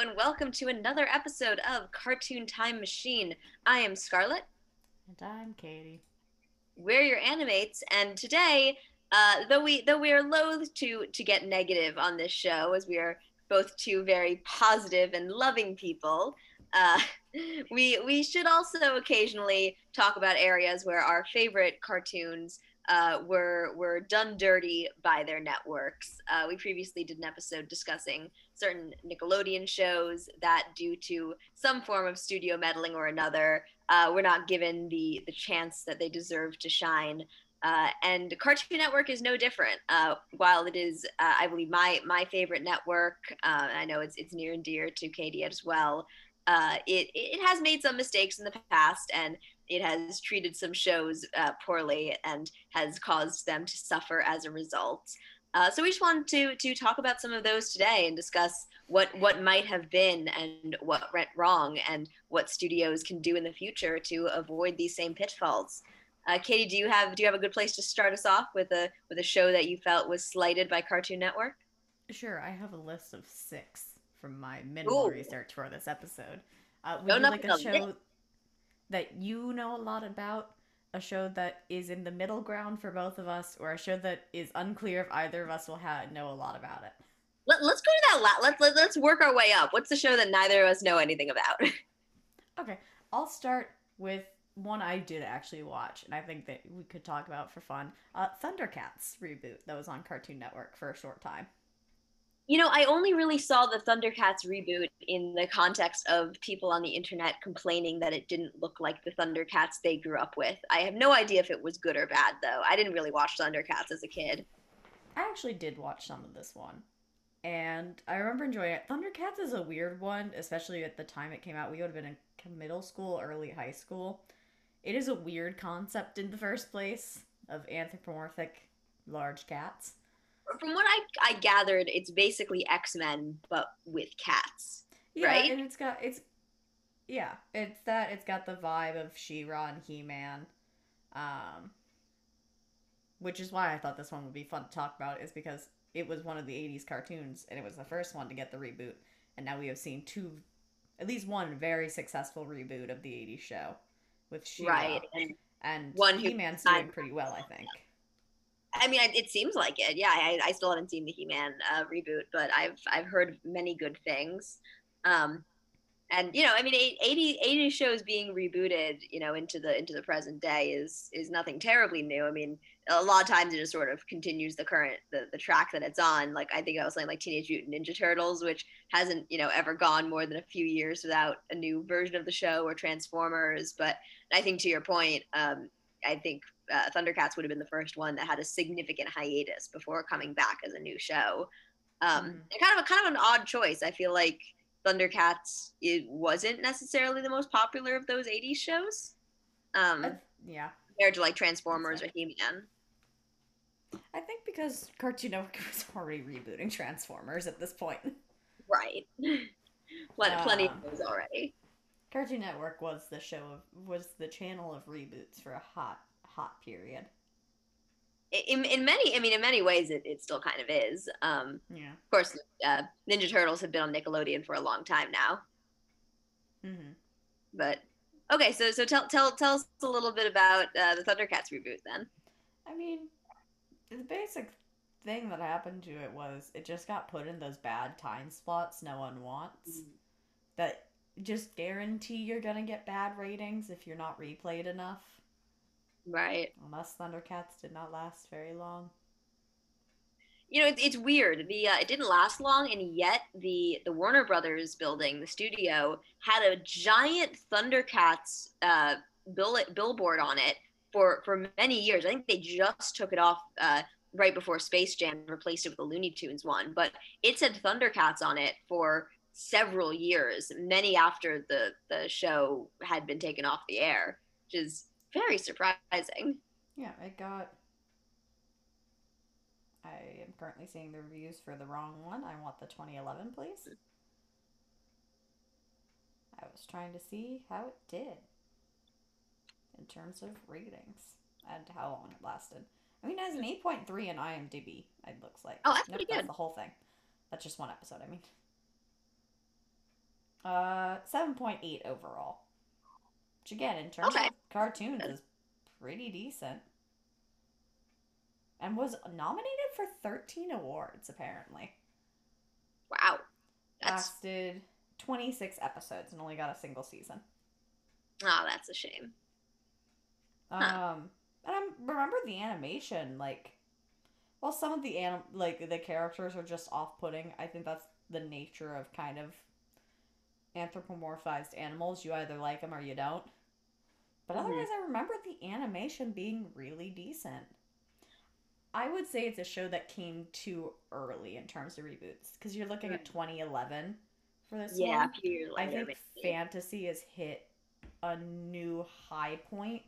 and welcome to another episode of Cartoon Time Machine. I am Scarlett. And I'm Katie. We're your Ani-mates, and today, uh, though we though we are loath to to get negative on this show, as we are both two very positive and loving people, uh, we we should also occasionally talk about areas where our favorite cartoons uh, were were done dirty by their networks. Uh, we previously did an episode discussing certain Nickelodeon shows that, due to some form of studio meddling or another, uh, were not given the the chance that they deserve to shine. Uh, and Cartoon Network is no different. Uh, while it is, uh, I believe, my my favorite network, I know it's it's near and dear to Katie as well. it it has made some mistakes in the past, and it has treated some shows uh, poorly and has caused them to suffer as a result. Uh, so we just wanted to to talk about some of those today and discuss what what might have been and what went wrong and what studios can do in the future to avoid these same pitfalls. Uh, Katie, do you have do you have a good place to start us off with a with a show that you felt was slighted by Cartoon Network? Sure, I have a list of six from my minimal Ooh. research for this episode. Uh, would No, you like a show that you know a lot about, a show that is in the middle ground for both of us, or a show that is unclear if either of us will ha- know a lot about it? Let, let's go to that. La- let's let, let's work our way up. What's the show that neither of us know anything about? Okay, I'll start with one I did actually watch, and I think that we could talk about for fun. Uh, Thundercats reboot that was on Cartoon Network for a short time. You know, I only really saw the Thundercats reboot in the context of people on the internet complaining that it didn't look like the Thundercats they grew up with. I have no idea if it was good or bad, though. I didn't really watch Thundercats as a kid. I actually did watch some of this one, and I remember enjoying it. Thundercats is a weird one, especially at the time it came out. We would have been in middle school, early high school. It is a weird concept in the first place of anthropomorphic large cats. From what I, I gathered, it's basically X Men, but with cats. Yeah, Right? and it's got it's yeah, it's that it's got the vibe of She-Ra and He-Man. Um which is why I thought this one would be fun to talk about is because it was one of the 80s cartoons and it was the first one to get the reboot and now we have seen two at least one very successful reboot of the 80s show with She-Ra. Right. And And One He-Man's doing pretty well, I think. I mean, it seems like it. Yeah, I, I still haven't seen the He Man uh, reboot, but I've I've heard many good things. Um, and you know, I mean, eight- 80, 80 shows being rebooted, you know, into the into the present day is is nothing terribly new. I mean, a lot of times it just sort of continues the current the, the track that it's on. Like I think I was saying, like Teenage Mutant Ninja Turtles, which hasn't you know ever gone more than a few years without a new version of the show or Transformers. But I think to your point, um, I think uh, Thundercats would have been the first one that had a significant hiatus before coming back as a new show. Um, Mhm. and kind of a kind of an odd choice. I feel like Thundercats it wasn't necessarily the most popular of those '80s shows, um, yeah. compared to like Transformers or. He-Man. I think because Cartoon Network was already rebooting Transformers at this point. Right. Plenty, plenty Um, of those already. Cartoon Network was the show of was the channel of reboots for a hot hot period. In, in many, I mean, in many ways, it, it still kind of is. Um, Yeah. of course, uh, Ninja Turtles have been on Nickelodeon for a long time now. Mm-hmm. But okay, so so tell tell tell us a little bit about uh, the Thundercats reboot then. I mean, the basic thing that happened to it was it just got put in those bad time slots no one wants. That just guarantee you're gonna get bad ratings if you're not replayed enough. Right. Unless Thundercats did not last very long. You know, it's, it's weird. The uh, it didn't last long, and yet the the Warner Brothers building, the studio, had a giant Thundercats uh, bill, billboard on it for for many years. I think they just took it off uh, right before Space Jam replaced it with the Looney Tunes one, but it said Thundercats on it for several years, many after the the show had been taken off the air, which is very surprising. Yeah, it got. I am currently seeing the reviews for the wrong one. I want the 2011, please. I was trying to see how it did in terms of ratings and how long it lasted. I mean, it has an 8.3 in IMDb, it looks like. Oh, that's pretty That's good. the whole thing. That's just one episode, I mean. Uh, seven point eight overall. Which again, in terms Okay. of cartoons, is pretty decent. And was nominated for thirteen awards apparently. Wow. That's Lasted twenty six episodes and only got a single season. oh, that's a shame. Um, Huh. and I remember the animation. Like, well, some of the anim- like the characters are just off putting. I think that's the nature of kind of anthropomorphized animals. You either like them or you don't. But Mhm. otherwise, I remember the animation being really decent. I would say it's a show that came too early in terms of reboots because you're looking at 2011 for this Yeah, one. a few years I think fantasy has hit a new high point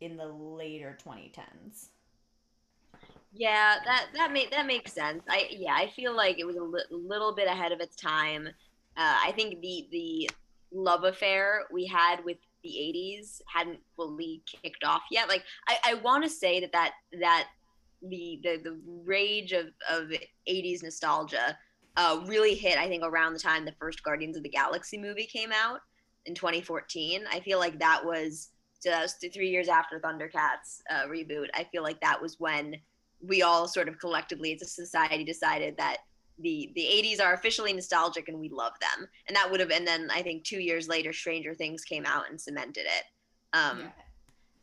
in the later 2010s. Yeah, that that make that makes sense. I yeah, I feel like it was a li- little bit ahead of its time. Uh, I think the the love affair we had with the '80s hadn't fully kicked off yet. Like I, I want to say that that that the the the rage of of '80s nostalgia uh, really hit. I think around the time the first Guardians of the Galaxy movie came out in 2014. I feel like that was so that was th- three years after Thundercats uh, reboot. I feel like that was when we all sort of collectively as a society decided that the the 80s are officially nostalgic and we love them and that would have and then i think two years later stranger things came out and cemented it um yeah.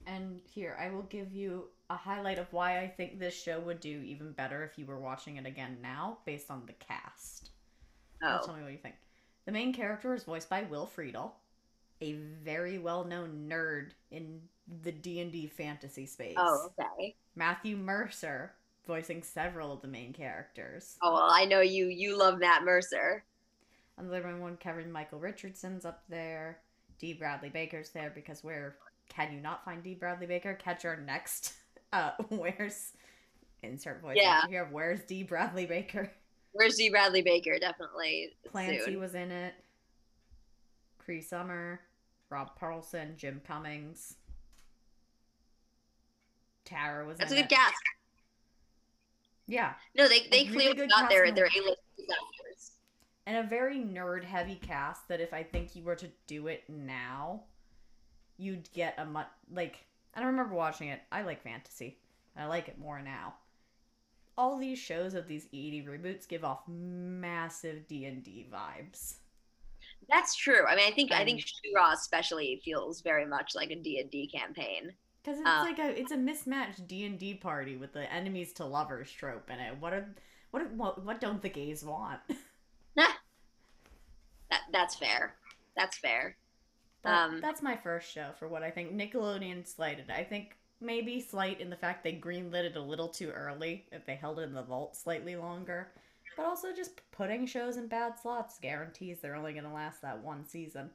And here, I will give you a highlight of why I think this show would do even better if you were watching it again now, based on the cast. Now oh Tell me what you think. The main character is voiced by Will Friedle, a very well-known nerd in the D&D fantasy space. oh okay Matthew Mercer voicing several of the main characters. oh well i know you you love matt mercer Another one, Kevin Michael Richardson's up there. Dee Bradley Baker's there because where can you not find Dee Bradley Baker? Catch our next. Uh, where's insert voice Yeah. here? Where's Dee Bradley Baker? where's dee bradley baker definitely Clancy soon. was in it. Cree Summer, Rob Carlson, Jim Cummings. Tara was that's a good it. cast Yeah, no they they really clearly got their their a-list actors and a very nerd heavy cast that if I think you were to do it now, you'd get a much like I don't remember watching it. I like fantasy. I like it more now. All these shows of these 80 reboots give off massive D&D vibes. that's true i mean i think i think And- She-Ra especially feels very much like a d&d campaign Cuz it's Uh, like a it's a mismatched D&D party with the enemies to lovers trope in it. What are what are- what, what don't the gays want? that that's fair that's fair But Um, that's my first show for what I think Nickelodeon slighted. I think maybe slight in the fact they greenlit it a little too early if they held it in the vault slightly longer. But also just putting shows in bad slots guarantees they're only going to last that one season.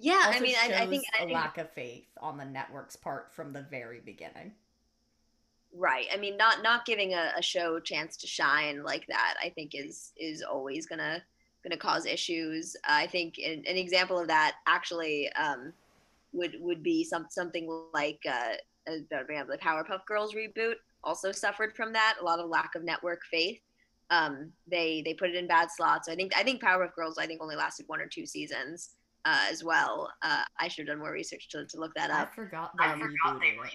Yeah Also i mean I, I think I a think lack of faith on the network's part from the very beginning. Right. I mean, not not giving a, a show a chance to shine like that, I think is is always gonna gonna cause issues. I think an, an example of that actually um, would would be some something like uh, uh, the Powerpuff Girls reboot also suffered from that. A lot of lack of network faith. Um, they they put it in bad slots. I think I think Powerpuff Girls I think only lasted one or two seasons uh, as well. Uh, I should have done more research to, to look that I up. forgot they I forgot rebooted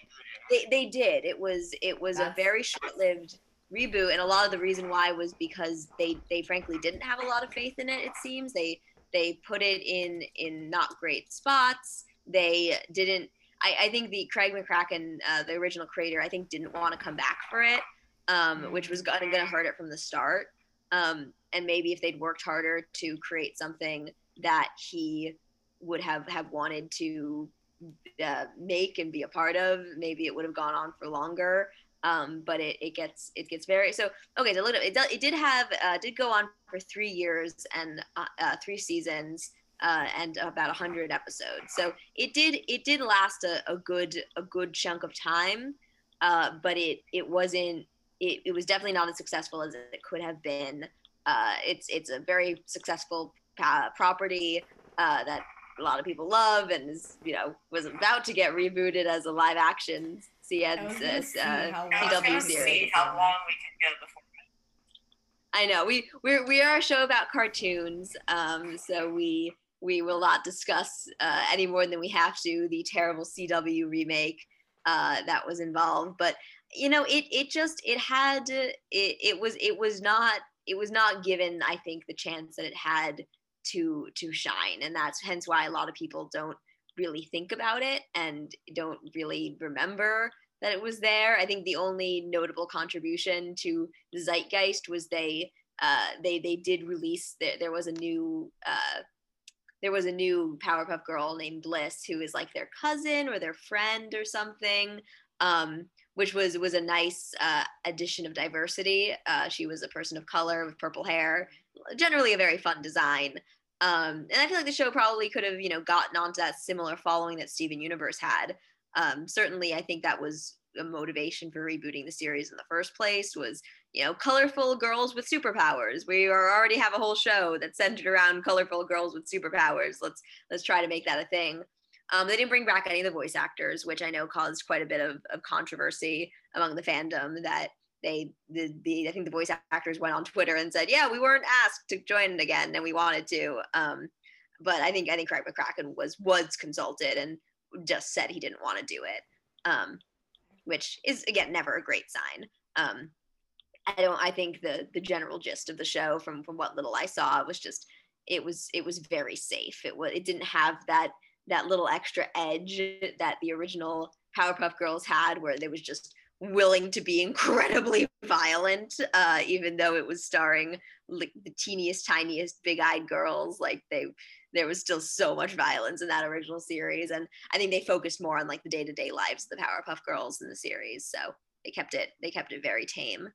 they, they did. It was it was a very short-lived reboot and a lot of the reason why was because they they frankly didn't have a lot of faith in it it seems. They they put it in in not great spots. They didn't i, I think the craig mccracken uh, the original creator i think didn't want to come back for it um, which was gonna, gonna hurt it from the start. Um, and maybe if they'd worked harder to create something that he would have have wanted to uh, make and be a part of maybe it would have gone on for longer. Um, but it, it gets it gets very so okay so look it, it did have uh, did go on for three years and uh, uh, three seasons uh, and about 100 episodes. So it did it did last a, a good a good chunk of time uh, but it it wasn't it, it was definitely not as successful as it could have been. Uh, it's it's a very successful property that a lot of people love and is you know was about to get rebooted as a live action CN I was see uh, how I was CW series. see how long we could go before. I know we we're we are a show about cartoons, um, so we we will not discuss uh, any more than we have to the terrible CW remake uh, that was involved. But you know, it it just it had it it was it was not it was not given I think the chance that it had to to shine, and that's hence why a lot of people don't really think about it and don't really remember that it was there. I think the only notable contribution to the zeitgeist was they uh, they they did release there, there was a new uh, there was a new Powerpuff Girl named Bliss who is like their cousin or their friend or something, um, which was was a nice uh, addition of diversity. Uh, she was a person of color with purple hair, generally a very fun design. Um, and I feel like the show probably could have, you know, gotten onto that similar following that Steven Universe had. Um, certainly, I think that was a motivation for rebooting the series in the first place. Was you know, colorful girls with superpowers. We already have a whole show that's centered around colorful girls with superpowers. Let's let's try to make that a thing. Um, they didn't bring back any of the voice actors, which I know caused quite a bit of, of controversy among the fandom. That they the, the I think the voice actors went on Twitter and said, yeah, we weren't asked to join again, and we wanted to. Um, but I think I think Craig McCracken was was consulted and just said he didn't want to do it, um, which is again never a great sign. Um, I don't. I think the the general gist of the show, from from what little I saw, was just it was it was very safe. It was it didn't have that that little extra edge that the original Powerpuff Girls had, where there was just willing to be incredibly violent, uh, even though it was starring like the teeniest, tiniest, big-eyed girls. Like they, there was still so much violence in that original series, and I think they focused more on like the day-to-day lives of the Powerpuff Girls in the series. So they kept it, they kept it very tame.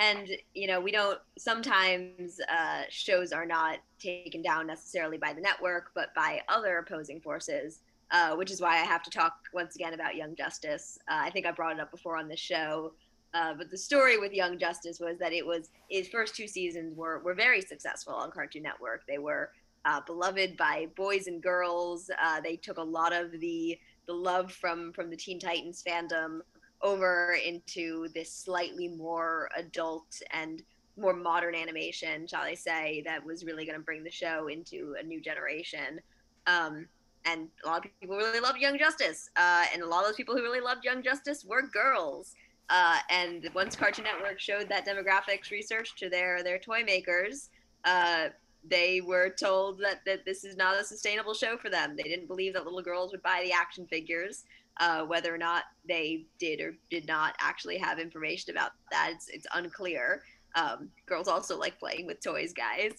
And you know, we don't. Sometimes uh, shows are not taken down necessarily by the network, but by other opposing forces uh, which is why I have to talk once again about Young Justice. Uh, I think I brought it up before on the show. Uh, but the story with Young Justice was that it was his first two seasons were were very successful on Cartoon Network. They were uh, beloved by boys and girls. Uh, they took a lot of the the love from from the Teen Titans fandom over into this slightly more adult and more modern animation, shall I say, that was really going to bring the show into a new generation. Um, and a lot of people really loved Young Justice, uh, and a lot of those people who really loved Young Justice were girls. Uh, and once Cartoon Network showed that demographics research to their their toy makers, uh, they were told that, that this is not a sustainable show for them. They didn't believe that little girls would buy the action figures. Uh, whether or not they did or did not actually have information about that, it's, it's unclear. Um, girls also like playing with toys, guys.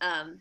Um,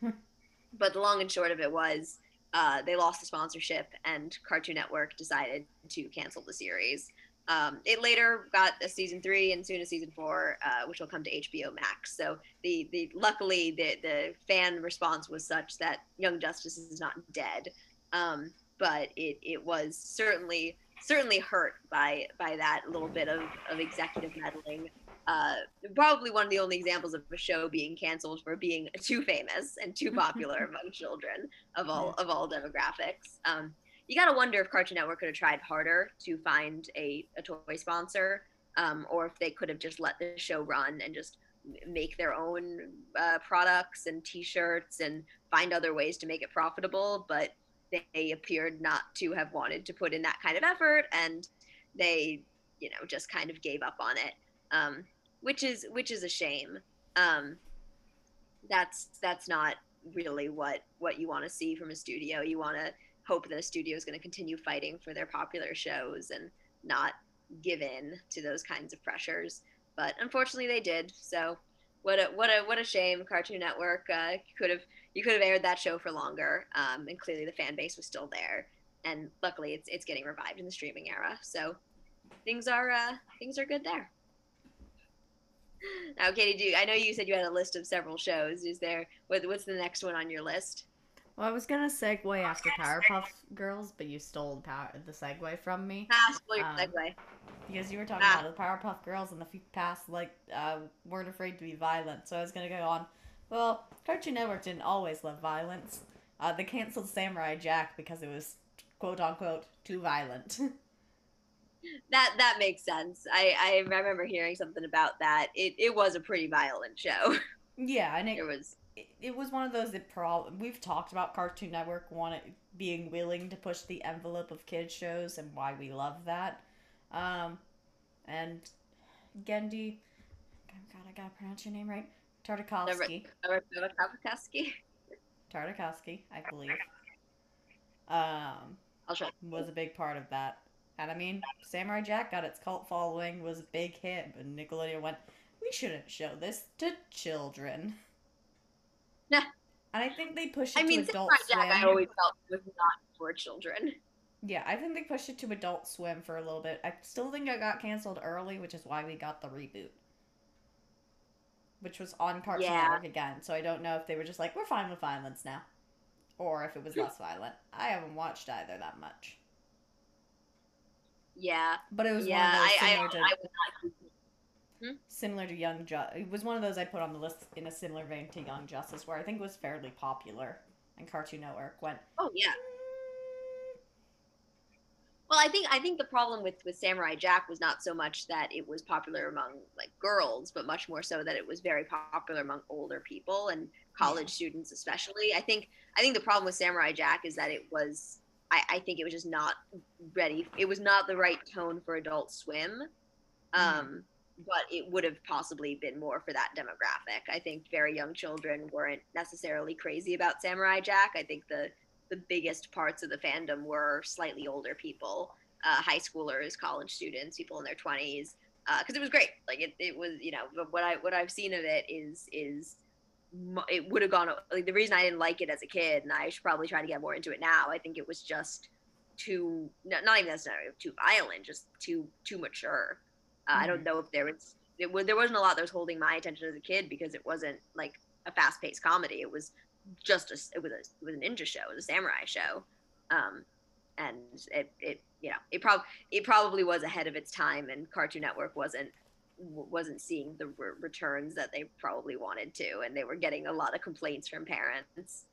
but the long and short of it was uh, they lost the sponsorship, and Cartoon Network decided to cancel the series. Um, it later got a season three and soon a season four, uh, which will come to HBO Max. So the the luckily the the fan response was such that Young Justice is not dead, um, but it it was certainly certainly hurt by by that little bit of, of executive meddling uh, probably one of the only examples of a show being canceled for being too famous and too popular among children of all of all demographics. Um, you got to wonder if Cartoon Network could have tried harder to find a, a toy sponsor, um, or if they could have just let the show run and just make their own uh, products and T-shirts and find other ways to make it profitable. But they appeared not to have wanted to put in that kind of effort, and they, you know, just kind of gave up on it. Um, which is which is a shame. Um, that's that's not really what what you want to see from a studio. You want to hope that a studio is going to continue fighting for their popular shows and not give in to those kinds of pressures. But unfortunately, they did. So what a what a what a shame. Cartoon Network uh, could have you could have aired that show for longer, um, and clearly the fan base was still there. And luckily, it's it's getting revived in the streaming era. So things are uh, things are good there. Now, Katie, do I know you said you had a list of several shows? Is there what, what's the next one on your list? Well, I was gonna segue after Powerpuff Girls, but you stole the, power, the segue from me. Ah, stole your um, segue. Because you were talking ah. about the Powerpuff Girls and the past, like, uh, weren't afraid to be violent. So I was gonna go on. Well, Cartoon Network didn't always love violence. Uh, they canceled Samurai Jack because it was quote unquote too violent. that that makes sense. I I remember hearing something about that. It it was a pretty violent show. Yeah, and it, It was it, it was one of those that pro- we've talked about Cartoon Network wanting being willing to push the envelope of kids shows and why we love that. Um, and Genndy, God, I gotta pronounce your name right. Tartakovsky. Kavakowski. Tartakovsky, I believe. Um, was a big part of that. And I mean, Samurai Jack got its cult following, was a big hit, but Nickelodeon went, we shouldn't show this to children. Nah. And I think they pushed it I to mean, Adult Samurai Swim. Jack I always felt was not for children. Yeah, I think they pushed it to Adult Swim for a little bit. I still think it got canceled early, which is why we got the reboot. Which was on Cartoon Yeah. Network again, so I don't know if they were just like, we're fine with violence now. Or if it was less violent. I haven't watched either that much. Yeah, But it was yeah. one of those I I, similar to I would not. Hmm? similar to Young Justice. It was one of those I put on the list in a similar vein to Young Justice, where I think it was fairly popular, and Cartoon Network went. Oh yeah. "Mm, Well, I think I think the problem with with Samurai Jack was not so much that it was popular among like girls, but much more so that it was very popular among older people and college students especially. I think I think the problem with Samurai Jack is that it was I, I think it was just not ready. It was not the right tone for Adult Swim. Um, but it would have possibly been more for that demographic. I think very young children weren't necessarily crazy about Samurai Jack. I think the the biggest parts of the fandom were slightly older people, uh, high schoolers, college students, people in their twenties, because it was great. Like it, it was, you know, but what I what I've seen of it is is it would have gone like the reason I didn't like it as a kid, and I should probably try to get more into it now. I think it was just too not even necessarily too violent, just too too mature. Uh, I don't know if there was it was there wasn't a lot that was holding my attention as a kid because it wasn't like a fast paced comedy. It was just a it was a it was a ninja show, it was a samurai show, um, and it it you know it probably it probably was ahead of its time, and Cartoon Network wasn't wasn't seeing the re- returns that they probably wanted to, and they were getting a lot of complaints from parents.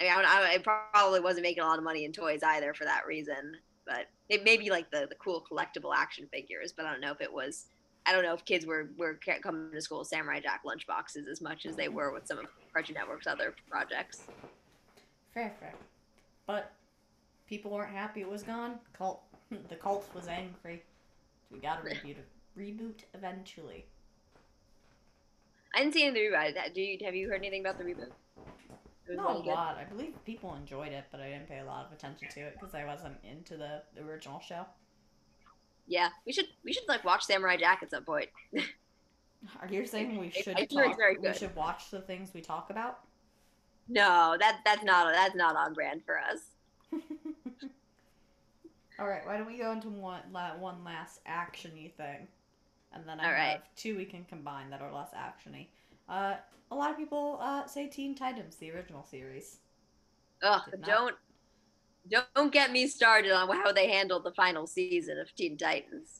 I mean, I, I, probably wasn't making a lot of money in toys either for that reason. But it may be like the, the cool collectible action figures, but I don't know if it was. I don't know if kids were were coming to school with Samurai Jack lunchboxes as much as they were with some of Cartoon Network's other projects. Fair, fair. But people weren't happy it was gone. Cult, the cult was angry. We got to reboot. Reboot eventually. I didn't see any of the reboot. Do you have you heard anything about the reboot? Not a good. lot. I believe people enjoyed it, but I didn't pay a lot of attention to it because I wasn't into the original show. Yeah, we should we should like watch Samurai Jack at some point. Are you saying we should I talk, we should watch the things we talk about? No, that that's not that's not on brand for us. All right, why don't we go into one la- one last actiony thing, and then I All have right. two we can combine that are less actiony. Uh, a lot of people uh, say Teen Titans, the original series. Ugh, don't don't get me started on how they handled the final season of Teen Titans.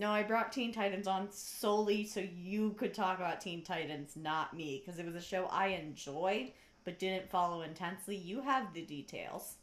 No, I brought Teen Titans on solely so you could talk about Teen Titans, not me, because it was a show I enjoyed but didn't follow intensely. You have the details.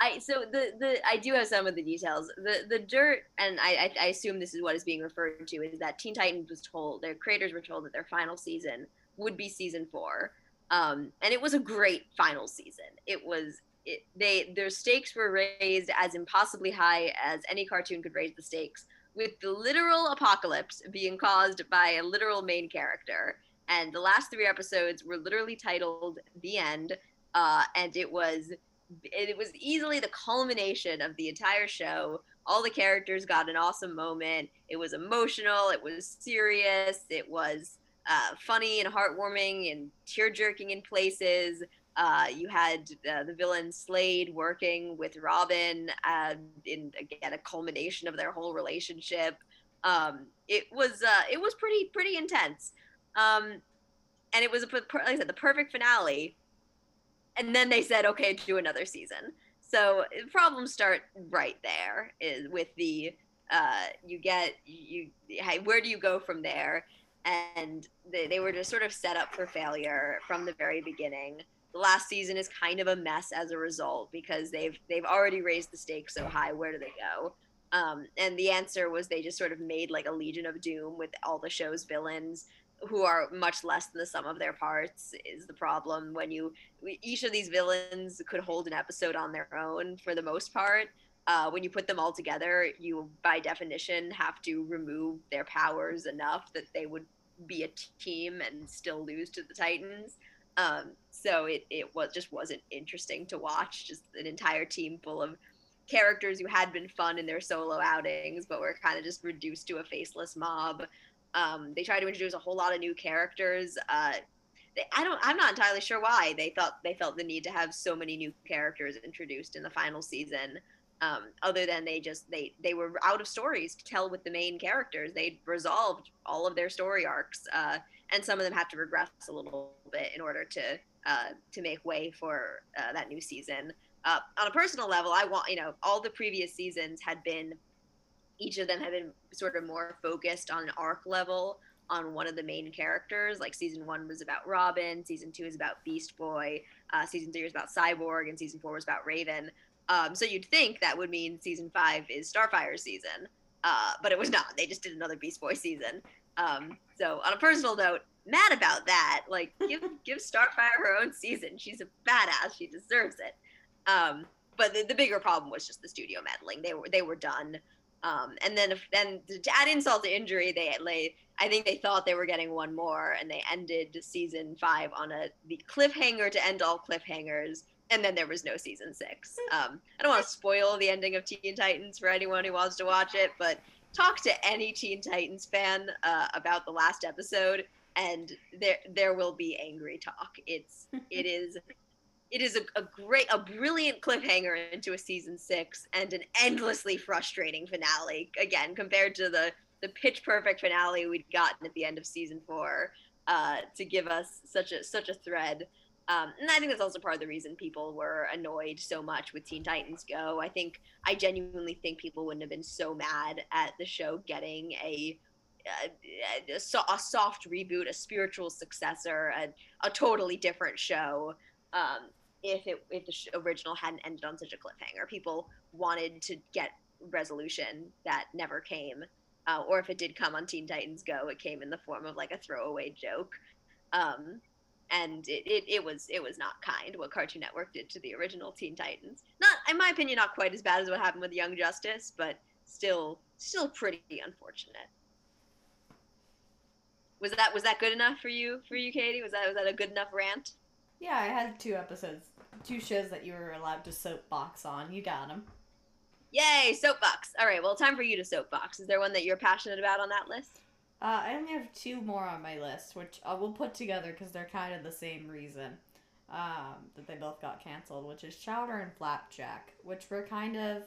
I so the the I do have some of the details. The the dirt, and I I, assume this is what is being referred to is that Teen Titans was told their creators were told that their final season would be season four, um, and it was a great final season. It was it, they their stakes were raised as impossibly high as any cartoon could raise the stakes, with the literal apocalypse being caused by a literal main character. And the last three episodes were literally titled "The End," uh, and it was it was easily the culmination of the entire show. All the characters got an awesome moment. It was emotional. It was serious. It was uh, funny and heartwarming and tear jerking in places. Uh, you had uh, the villain Slade working with Robin uh, in again a culmination of their whole relationship. Um, it was uh, it was pretty pretty intense, um, and it was a, like I said the perfect finale. And then they said okay do another season. So the problems start right there is with the uh, you get you where do you go from there? And they, they were just sort of set up for failure from the very beginning the last season is kind of a mess as a result because they've they've already raised the stakes so high. Where do they go? Um, and the answer was they just sort of made like a Legion of Doom with all the show's villains who are much less than the sum of their parts is the problem when you each of these villains could hold an episode on their own for the most part. Uh, when you put them all together you by definition have to remove their powers enough that they would be a team and still lose to the titans um, so it, it was just wasn't interesting to watch just an entire team full of characters who had been fun in their solo outings but were kind of just reduced to a faceless mob um, they tried to introduce a whole lot of new characters. Uh, they, I don't. I'm not entirely sure why they thought they felt the need to have so many new characters introduced in the final season. Um, other than they just they they were out of stories to tell with the main characters. They'd resolved all of their story arcs, uh, and some of them have to regress a little bit in order to uh, to make way for uh, that new season. Uh, on a personal level, I want you know all the previous seasons had been each of them had been sort of more focused on an arc level on one of the main characters. Like season one was about Robin, season two is about Beast Boy, uh, season three was about Cyborg, and season four was about Raven. Um, so you'd think that would mean season five is Starfire's season, uh, but it was not. They just did another Beast Boy season. Um, so on a personal note, mad about that. Like give give Starfire her own season. She's a badass. She deserves it. Um, but the, the bigger problem was just the studio meddling. They were they were done. Um, and then, then to add insult to injury, they laid. I think they thought they were getting one more, and they ended season five on a the cliffhanger to end all cliffhangers. And then there was no season six. Um, I don't want to spoil the ending of Teen Titans for anyone who wants to watch it, but talk to any Teen Titans fan uh, about the last episode, and there there will be angry talk. It's it is it is a, a, great, a brilliant cliffhanger into a season six and an endlessly frustrating finale. Again, compared to the the pitch perfect finale we'd gotten at the end of season four, uh, to give us such a such a thread. Um, and I think that's also part of the reason people were annoyed so much with Teen Titans Go. I think I genuinely think people wouldn't have been so mad at the show getting a a, a, a soft reboot, a spiritual successor, a, a totally different show. Um, if it if the original hadn't ended on such a cliffhanger. People wanted to get resolution that never came, uh, or if it did come on Teen Titans Go, it came in the form of like a throwaway joke. Um, and it, it, it was it was not kind what Cartoon Network did to the original Teen Titans. Not in my opinion, not quite as bad as what happened with Young Justice, but still still pretty unfortunate. Was that was that good enough for you for you, Katie? Was that was that a good enough rant? Yeah, I had two episodes two shows that you were allowed to soapbox on. You got them. Yay, soapbox. All right, well, time for you to soapbox. Is there one that you're passionate about on that list? Uh, I only have two more on my list, which I will put together because they're kind of the same reason um, that they both got canceled, which is Chowder and Flapjack, which were kind of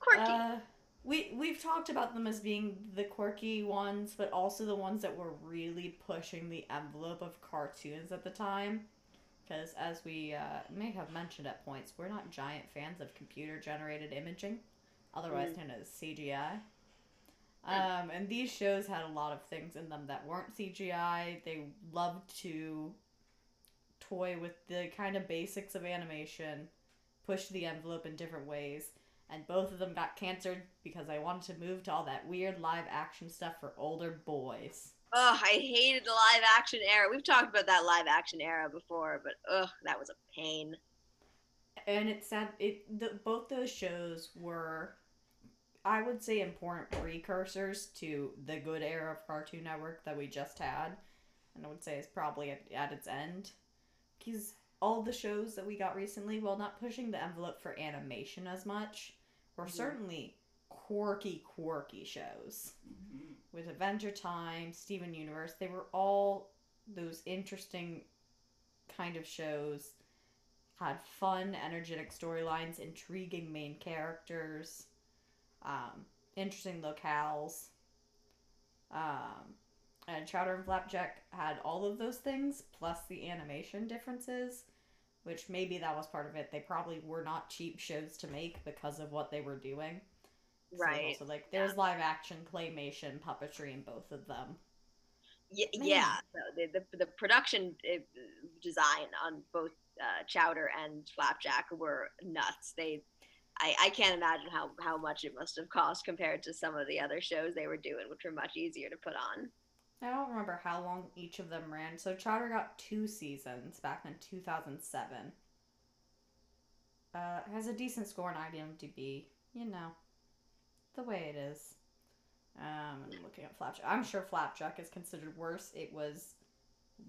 quirky. Uh, we we've talked about them as being the quirky ones, but also the ones that were really pushing the envelope of cartoons at the time because as we uh, may have mentioned at points, we're not giant fans of computer generated imaging, otherwise mm. known as CGI. Um, and these shows had a lot of things in them that weren't CGI. They loved to toy with the kind of basics of animation, push the envelope in different ways, and both of them got canceled because I wanted to move to all that weird live action stuff for older boys. Oh, I hated the live action era. We've talked about that live action era before, but ugh, that was a pain. And it's sad. It the, both those shows were, I would say, important precursors to the good era of Cartoon Network that we just had, and I would say is probably at, at its end, because all the shows that we got recently, while not pushing the envelope for animation as much, were mm-hmm. certainly quirky, quirky shows. Mm-hmm with Adventure Time, Steven Universe, they were all those interesting kind of shows. Had fun, energetic storylines, intriguing main characters, um, interesting locales. Um, and Chowder and Flapjack had all of those things, plus the animation differences, which maybe that was part of it. They probably were not cheap shows to make because of what they were doing. Right. So like there's yeah. live action, claymation, puppetry in both of them. Yeah, yeah. So the, the, the production uh, design on both uh, Chowder and Flapjack were nuts. They, I, I can't imagine how, how much it must have cost compared to some of the other shows they were doing, which were much easier to put on. I don't remember how long each of them ran. So Chowder got two seasons back in 2007. Uh, has a decent score on IMDb. You know, the way it is. Um, I'm looking at Flapjack. I'm sure Flapjack is considered worse. It was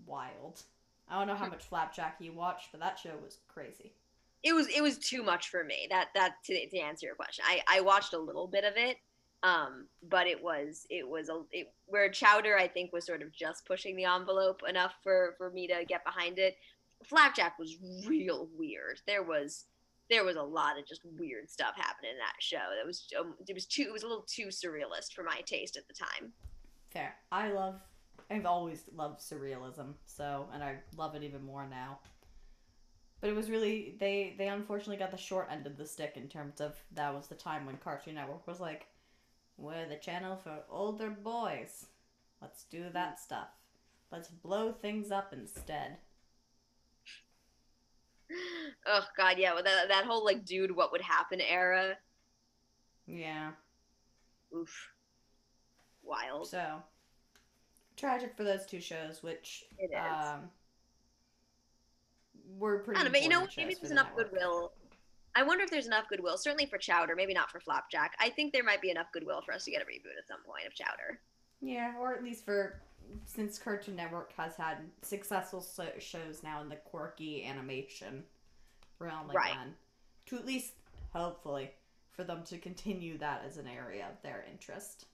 wild. I don't know how much Flapjack you watched, but that show was crazy it was it was too much for me. That that to, to answer your question, I I watched a little bit of it, um, but it was it was a it, where Chowder I think was sort of just pushing the envelope enough for for me to get behind it. Flapjack was real weird. There was there was a lot of just weird stuff happening in that show. That was um, it was too it was a little too surrealist for my taste at the time. Fair. I love I've always loved surrealism, so and I love it even more now. But it was really they they unfortunately got the short end of the stick in terms of that was the time when Cartoon Network was like, we're the channel for older boys. Let's do that stuff. Let's blow things up instead. Oh god, yeah, well, that that whole like dude what would happen era. Yeah. Oof. Wild. So tragic for those two shows, which it is. Um, were pretty. I don't know, but you know, maybe there's enough network. goodwill. I wonder if there's enough goodwill. Certainly for Chowder, maybe not for Flapjack. I think there might be enough goodwill for us to get a reboot at some point of Chowder. Yeah, or at least for since Cartoon Network has had successful so- shows now in the quirky animation realm again, right. to at least hopefully for them to continue that as an area of their interest.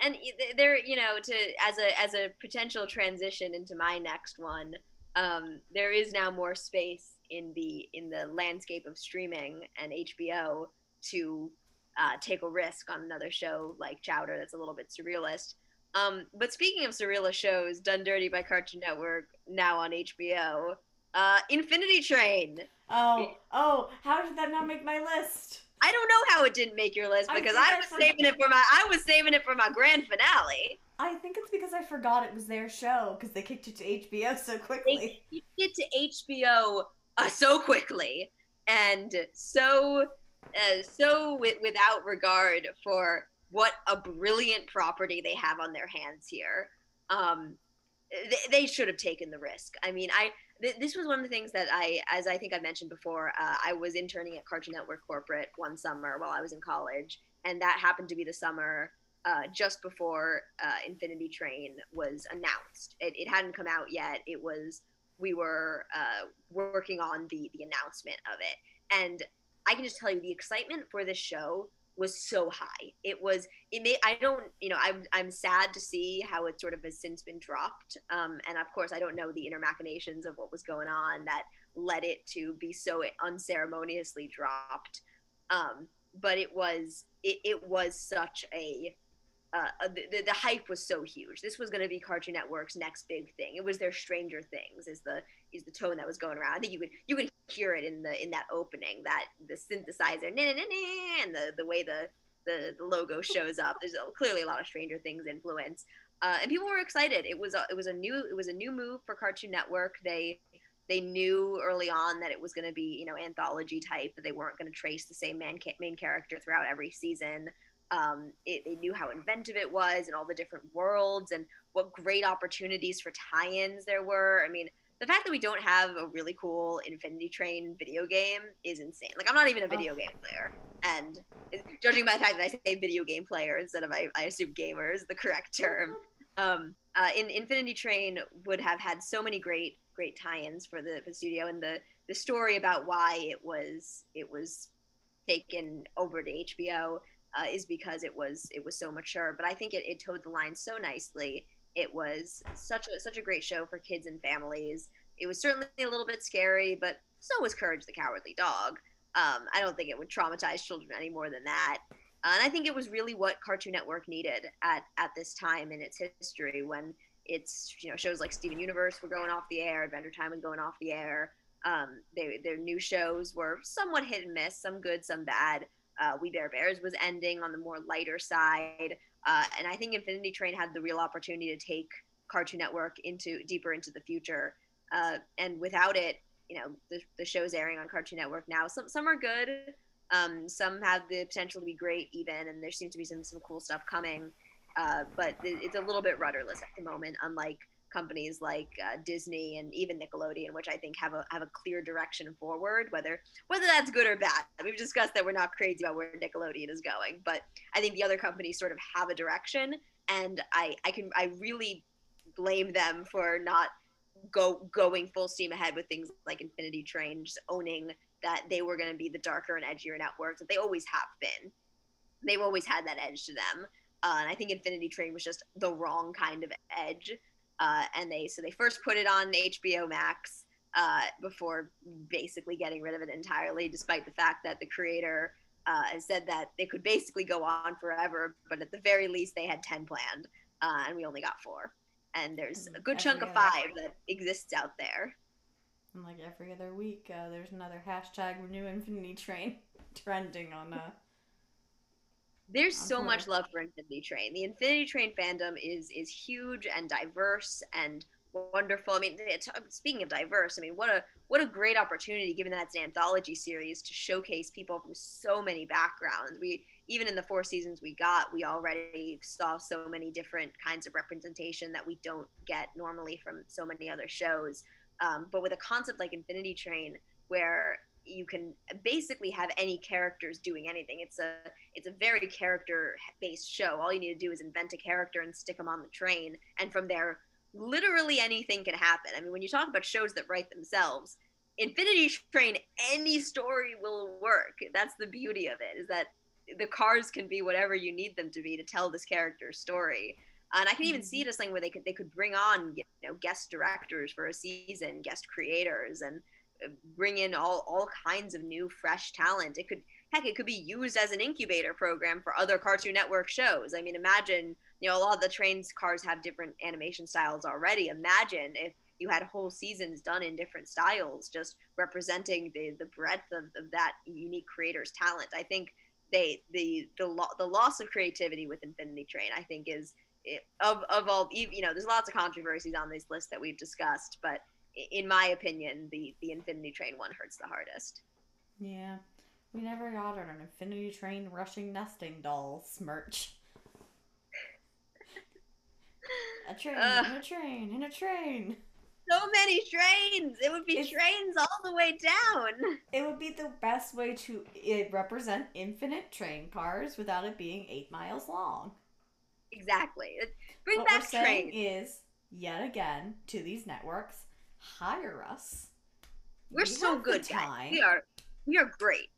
And there, you know, to as a as a potential transition into my next one, um, there is now more space in the in the landscape of streaming and HBO to uh, take a risk on another show like Chowder that's a little bit surrealist. Um, but speaking of surrealist shows, Done Dirty by Cartoon Network now on HBO, uh, Infinity Train. Oh, oh, how did that not make my list? I don't know how it didn't make your list because I, I was saving it for my I was saving it for my grand finale. I think it's because I forgot it was their show because they kicked it to HBO so quickly. They kicked it to HBO uh, so quickly and so uh, so with, without regard for what a brilliant property they have on their hands here. Um, they, they should have taken the risk. I mean, I th- this was one of the things that I, as I think I mentioned before, uh, I was interning at Cartoon Network corporate one summer while I was in college, and that happened to be the summer uh, just before uh, Infinity Train was announced. It, it, hadn't come out yet. It was we were uh, working on the the announcement of it, and I can just tell you the excitement for this show was so high. It was it may I don't you know I'm I'm sad to see how it sort of has since been dropped. Um, and of course I don't know the inner machinations of what was going on that led it to be so unceremoniously dropped. Um, but it was it, it was such a uh, the, the hype was so huge. This was going to be Cartoon Network's next big thing. It was their Stranger Things is the is the tone that was going around. I think you could you could hear it in the in that opening that the synthesizer nah, nah, nah, and the the way the, the the logo shows up. There's clearly a lot of Stranger Things influence, uh, and people were excited. It was a, it was a new it was a new move for Cartoon Network. They they knew early on that it was going to be you know anthology type that they weren't going to trace the same man main character throughout every season um, it, they knew how inventive it was and all the different worlds and what great opportunities for tie-ins there were. I mean, the fact that we don't have a really cool Infinity Train video game is insane. Like, I'm not even a video oh. game player, and judging by the fact that I say video game player instead of I, I assume gamer is the correct term. Um, uh, in Infinity Train would have had so many great great tie-ins for the, the studio and the the story about why it was it was taken over to HBO uh, is because it was it was so mature. But I think it, it toed the line so nicely. It was such a such a great show for kids and families. It was certainly a little bit scary, but so was Courage the Cowardly Dog. Um, I don't think it would traumatize children any more than that. Uh, and I think it was really what Cartoon Network needed at at this time in its history when it's you know shows like Steven Universe were going off the air, Adventure Time was going off the air. Um, they, their new shows were somewhat hit and miss, some good, some bad uh, We Bare Bears was ending on the more lighter side, uh, and I think Infinity Train had the real opportunity to take Cartoon Network into deeper into the future. Uh, and without it, you know, the, the shows airing on Cartoon Network now, some some are good, Um, some have the potential to be great even, and there seems to be some some cool stuff coming. Uh, but it's a little bit rudderless at the moment, unlike companies like uh, Disney and even Nickelodeon, which I think have a have a clear direction forward. Whether whether that's good or bad, we've discussed that we're not crazy about where Nickelodeon is going, but I think the other companies sort of have a direction, and I I can I really blame them for not go going full steam ahead with things like Infinity Train, just owning that they were going to be the darker and edgier networks that they always have been. They've always had that edge to them. Uh, and I think Infinity Train was just the wrong kind of edge. Uh, and they so they first put it on HBO Max uh, before basically getting rid of it entirely, despite the fact that the creator uh, said that they could basically go on forever, but at the very least they had ten planned, uh, and we only got four. And there's a good chunk of five that exists out there. And like every other week, uh, there's another hashtag Renew Infinity Train trending on uh, there's so much love for Infinity Train. The Infinity Train fandom is is huge and diverse and wonderful. I mean, speaking of diverse, I mean, what a what a great opportunity given that it's an anthology series to showcase people from so many backgrounds. We even in the four seasons we got, we already saw so many different kinds of representation that we don't get normally from so many other shows. Um, but with a concept like Infinity Train, where you can basically have any characters doing anything. It's a it's a very character based show. All you need to do is invent a character and stick them on the train, and from there, literally anything can happen. I mean, when you talk about shows that write themselves, Infinity Train, any story will work. That's the beauty of it. Is that the cars can be whatever you need them to be to tell this character's story. And I can even see mm-hmm. it as something where they could they could bring on you know guest directors for a season, guest creators, and bring in all all kinds of new fresh talent. It could heck it could be used as an incubator program for other cartoon network shows. I mean imagine you know a lot of the trains cars have different animation styles already. Imagine if you had whole seasons done in different styles just representing the the breadth of, of that unique creator's talent. I think they the the, lo- the loss of creativity with infinity train i think is eh, of of all you know there's lots of controversies on this list that we've discussed but in my opinion, the the Infinity Train one hurts the hardest. Yeah, we never got on an Infinity Train Russian nesting dolls merch. a train, uh, and a train, and a train. So many trains! It would be it's, trains all the way down. It would be the best way to it, represent infinite train cars without it being eight miles long. Exactly. Bring what back we're saying is yet again to these networks hire us. We're we so good, guys. We are we are great.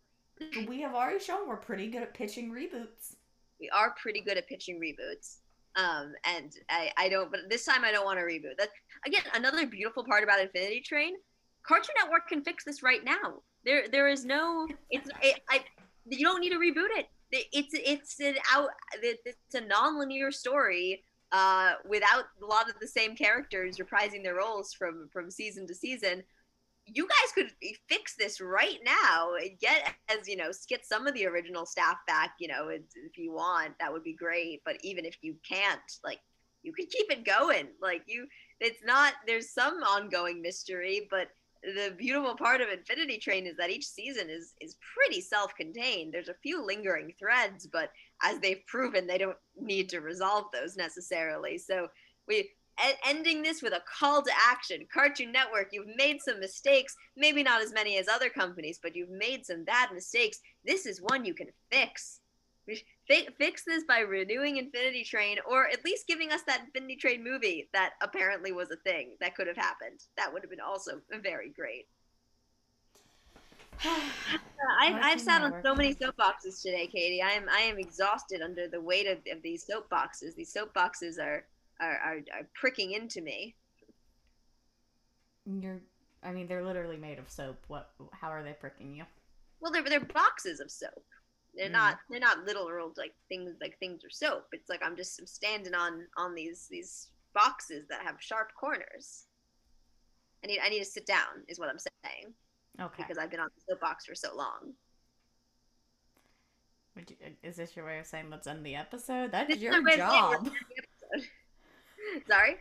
We have already shown we're pretty good at pitching reboots. We are pretty good at pitching reboots. Um, and I, I don't, but this time I don't want to reboot. That again, another beautiful part about Infinity Train, Cartoon Network can fix this right now. There, there is no, it's, it, I, you don't need to reboot it. It's, it's an out, it's a non-linear story uh, without a lot of the same characters reprising their roles from from season to season you guys could fix this right now get as you know get some of the original staff back you know if you want that would be great. But even if you can't like you could keep it going. Like you it's not there's some ongoing mystery but the beautiful part of Infinity Train is that each season is is pretty self-contained. There's a few lingering threads, but as they've proven, they don't need to resolve those necessarily. So we ending this with a call to action. Cartoon Network, you've made some mistakes, maybe not as many as other companies, but you've made some bad mistakes. This is one you can fix fix this by renewing Infinity Train, or at least giving us that Infinity Train movie that apparently was a thing that could have happened. That would have been also very great. I've, I've sat on so many soapboxes today, Katie. I am I am exhausted under the weight of, of these soapboxes. These soapboxes are, are are, are pricking into me. You're, I mean, they're literally made of soap. What? How are they pricking you? Well, they're they're boxes of soap. They're mm. not they're not literal like things like things are soap. It's like I'm just I'm standing on on these these boxes that have sharp corners. I need I need to sit down is what I'm saying. Okay. Because I've been on the soapbox for so long. You, is this your way of saying let's end the episode? That's this your job. Sorry.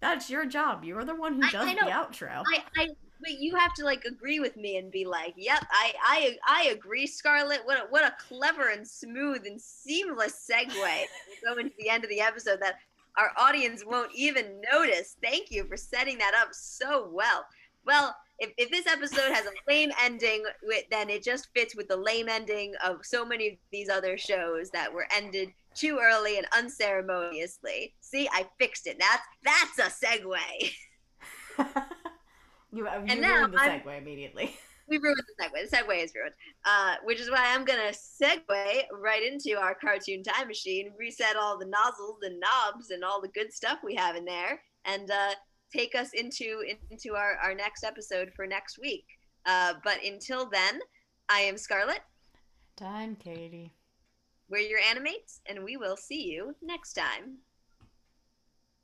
That's your job. You're the one who does I, I the outro. I, I But you have to like agree with me and be like, "Yep, I I I agree, Scarlett. What a, what a clever and smooth and seamless segue. go into the end of the episode that our audience won't even notice. Thank you for setting that up so well. Well, if, if this episode has a lame ending, then it just fits with the lame ending of so many of these other shows that were ended too early and unceremoniously. See, I fixed it. That's that's a segue. you you and ruined the segue I'm, immediately. We ruined the segue. The segue is ruined. Uh, which is why I'm gonna segue right into our cartoon time machine, reset all the nozzles and knobs and all the good stuff we have in there, and uh, take us into into our, our next episode for next week. Uh, but until then, I am Scarlett. Time, Katie. We're your Ani-mates, and we will see you next time.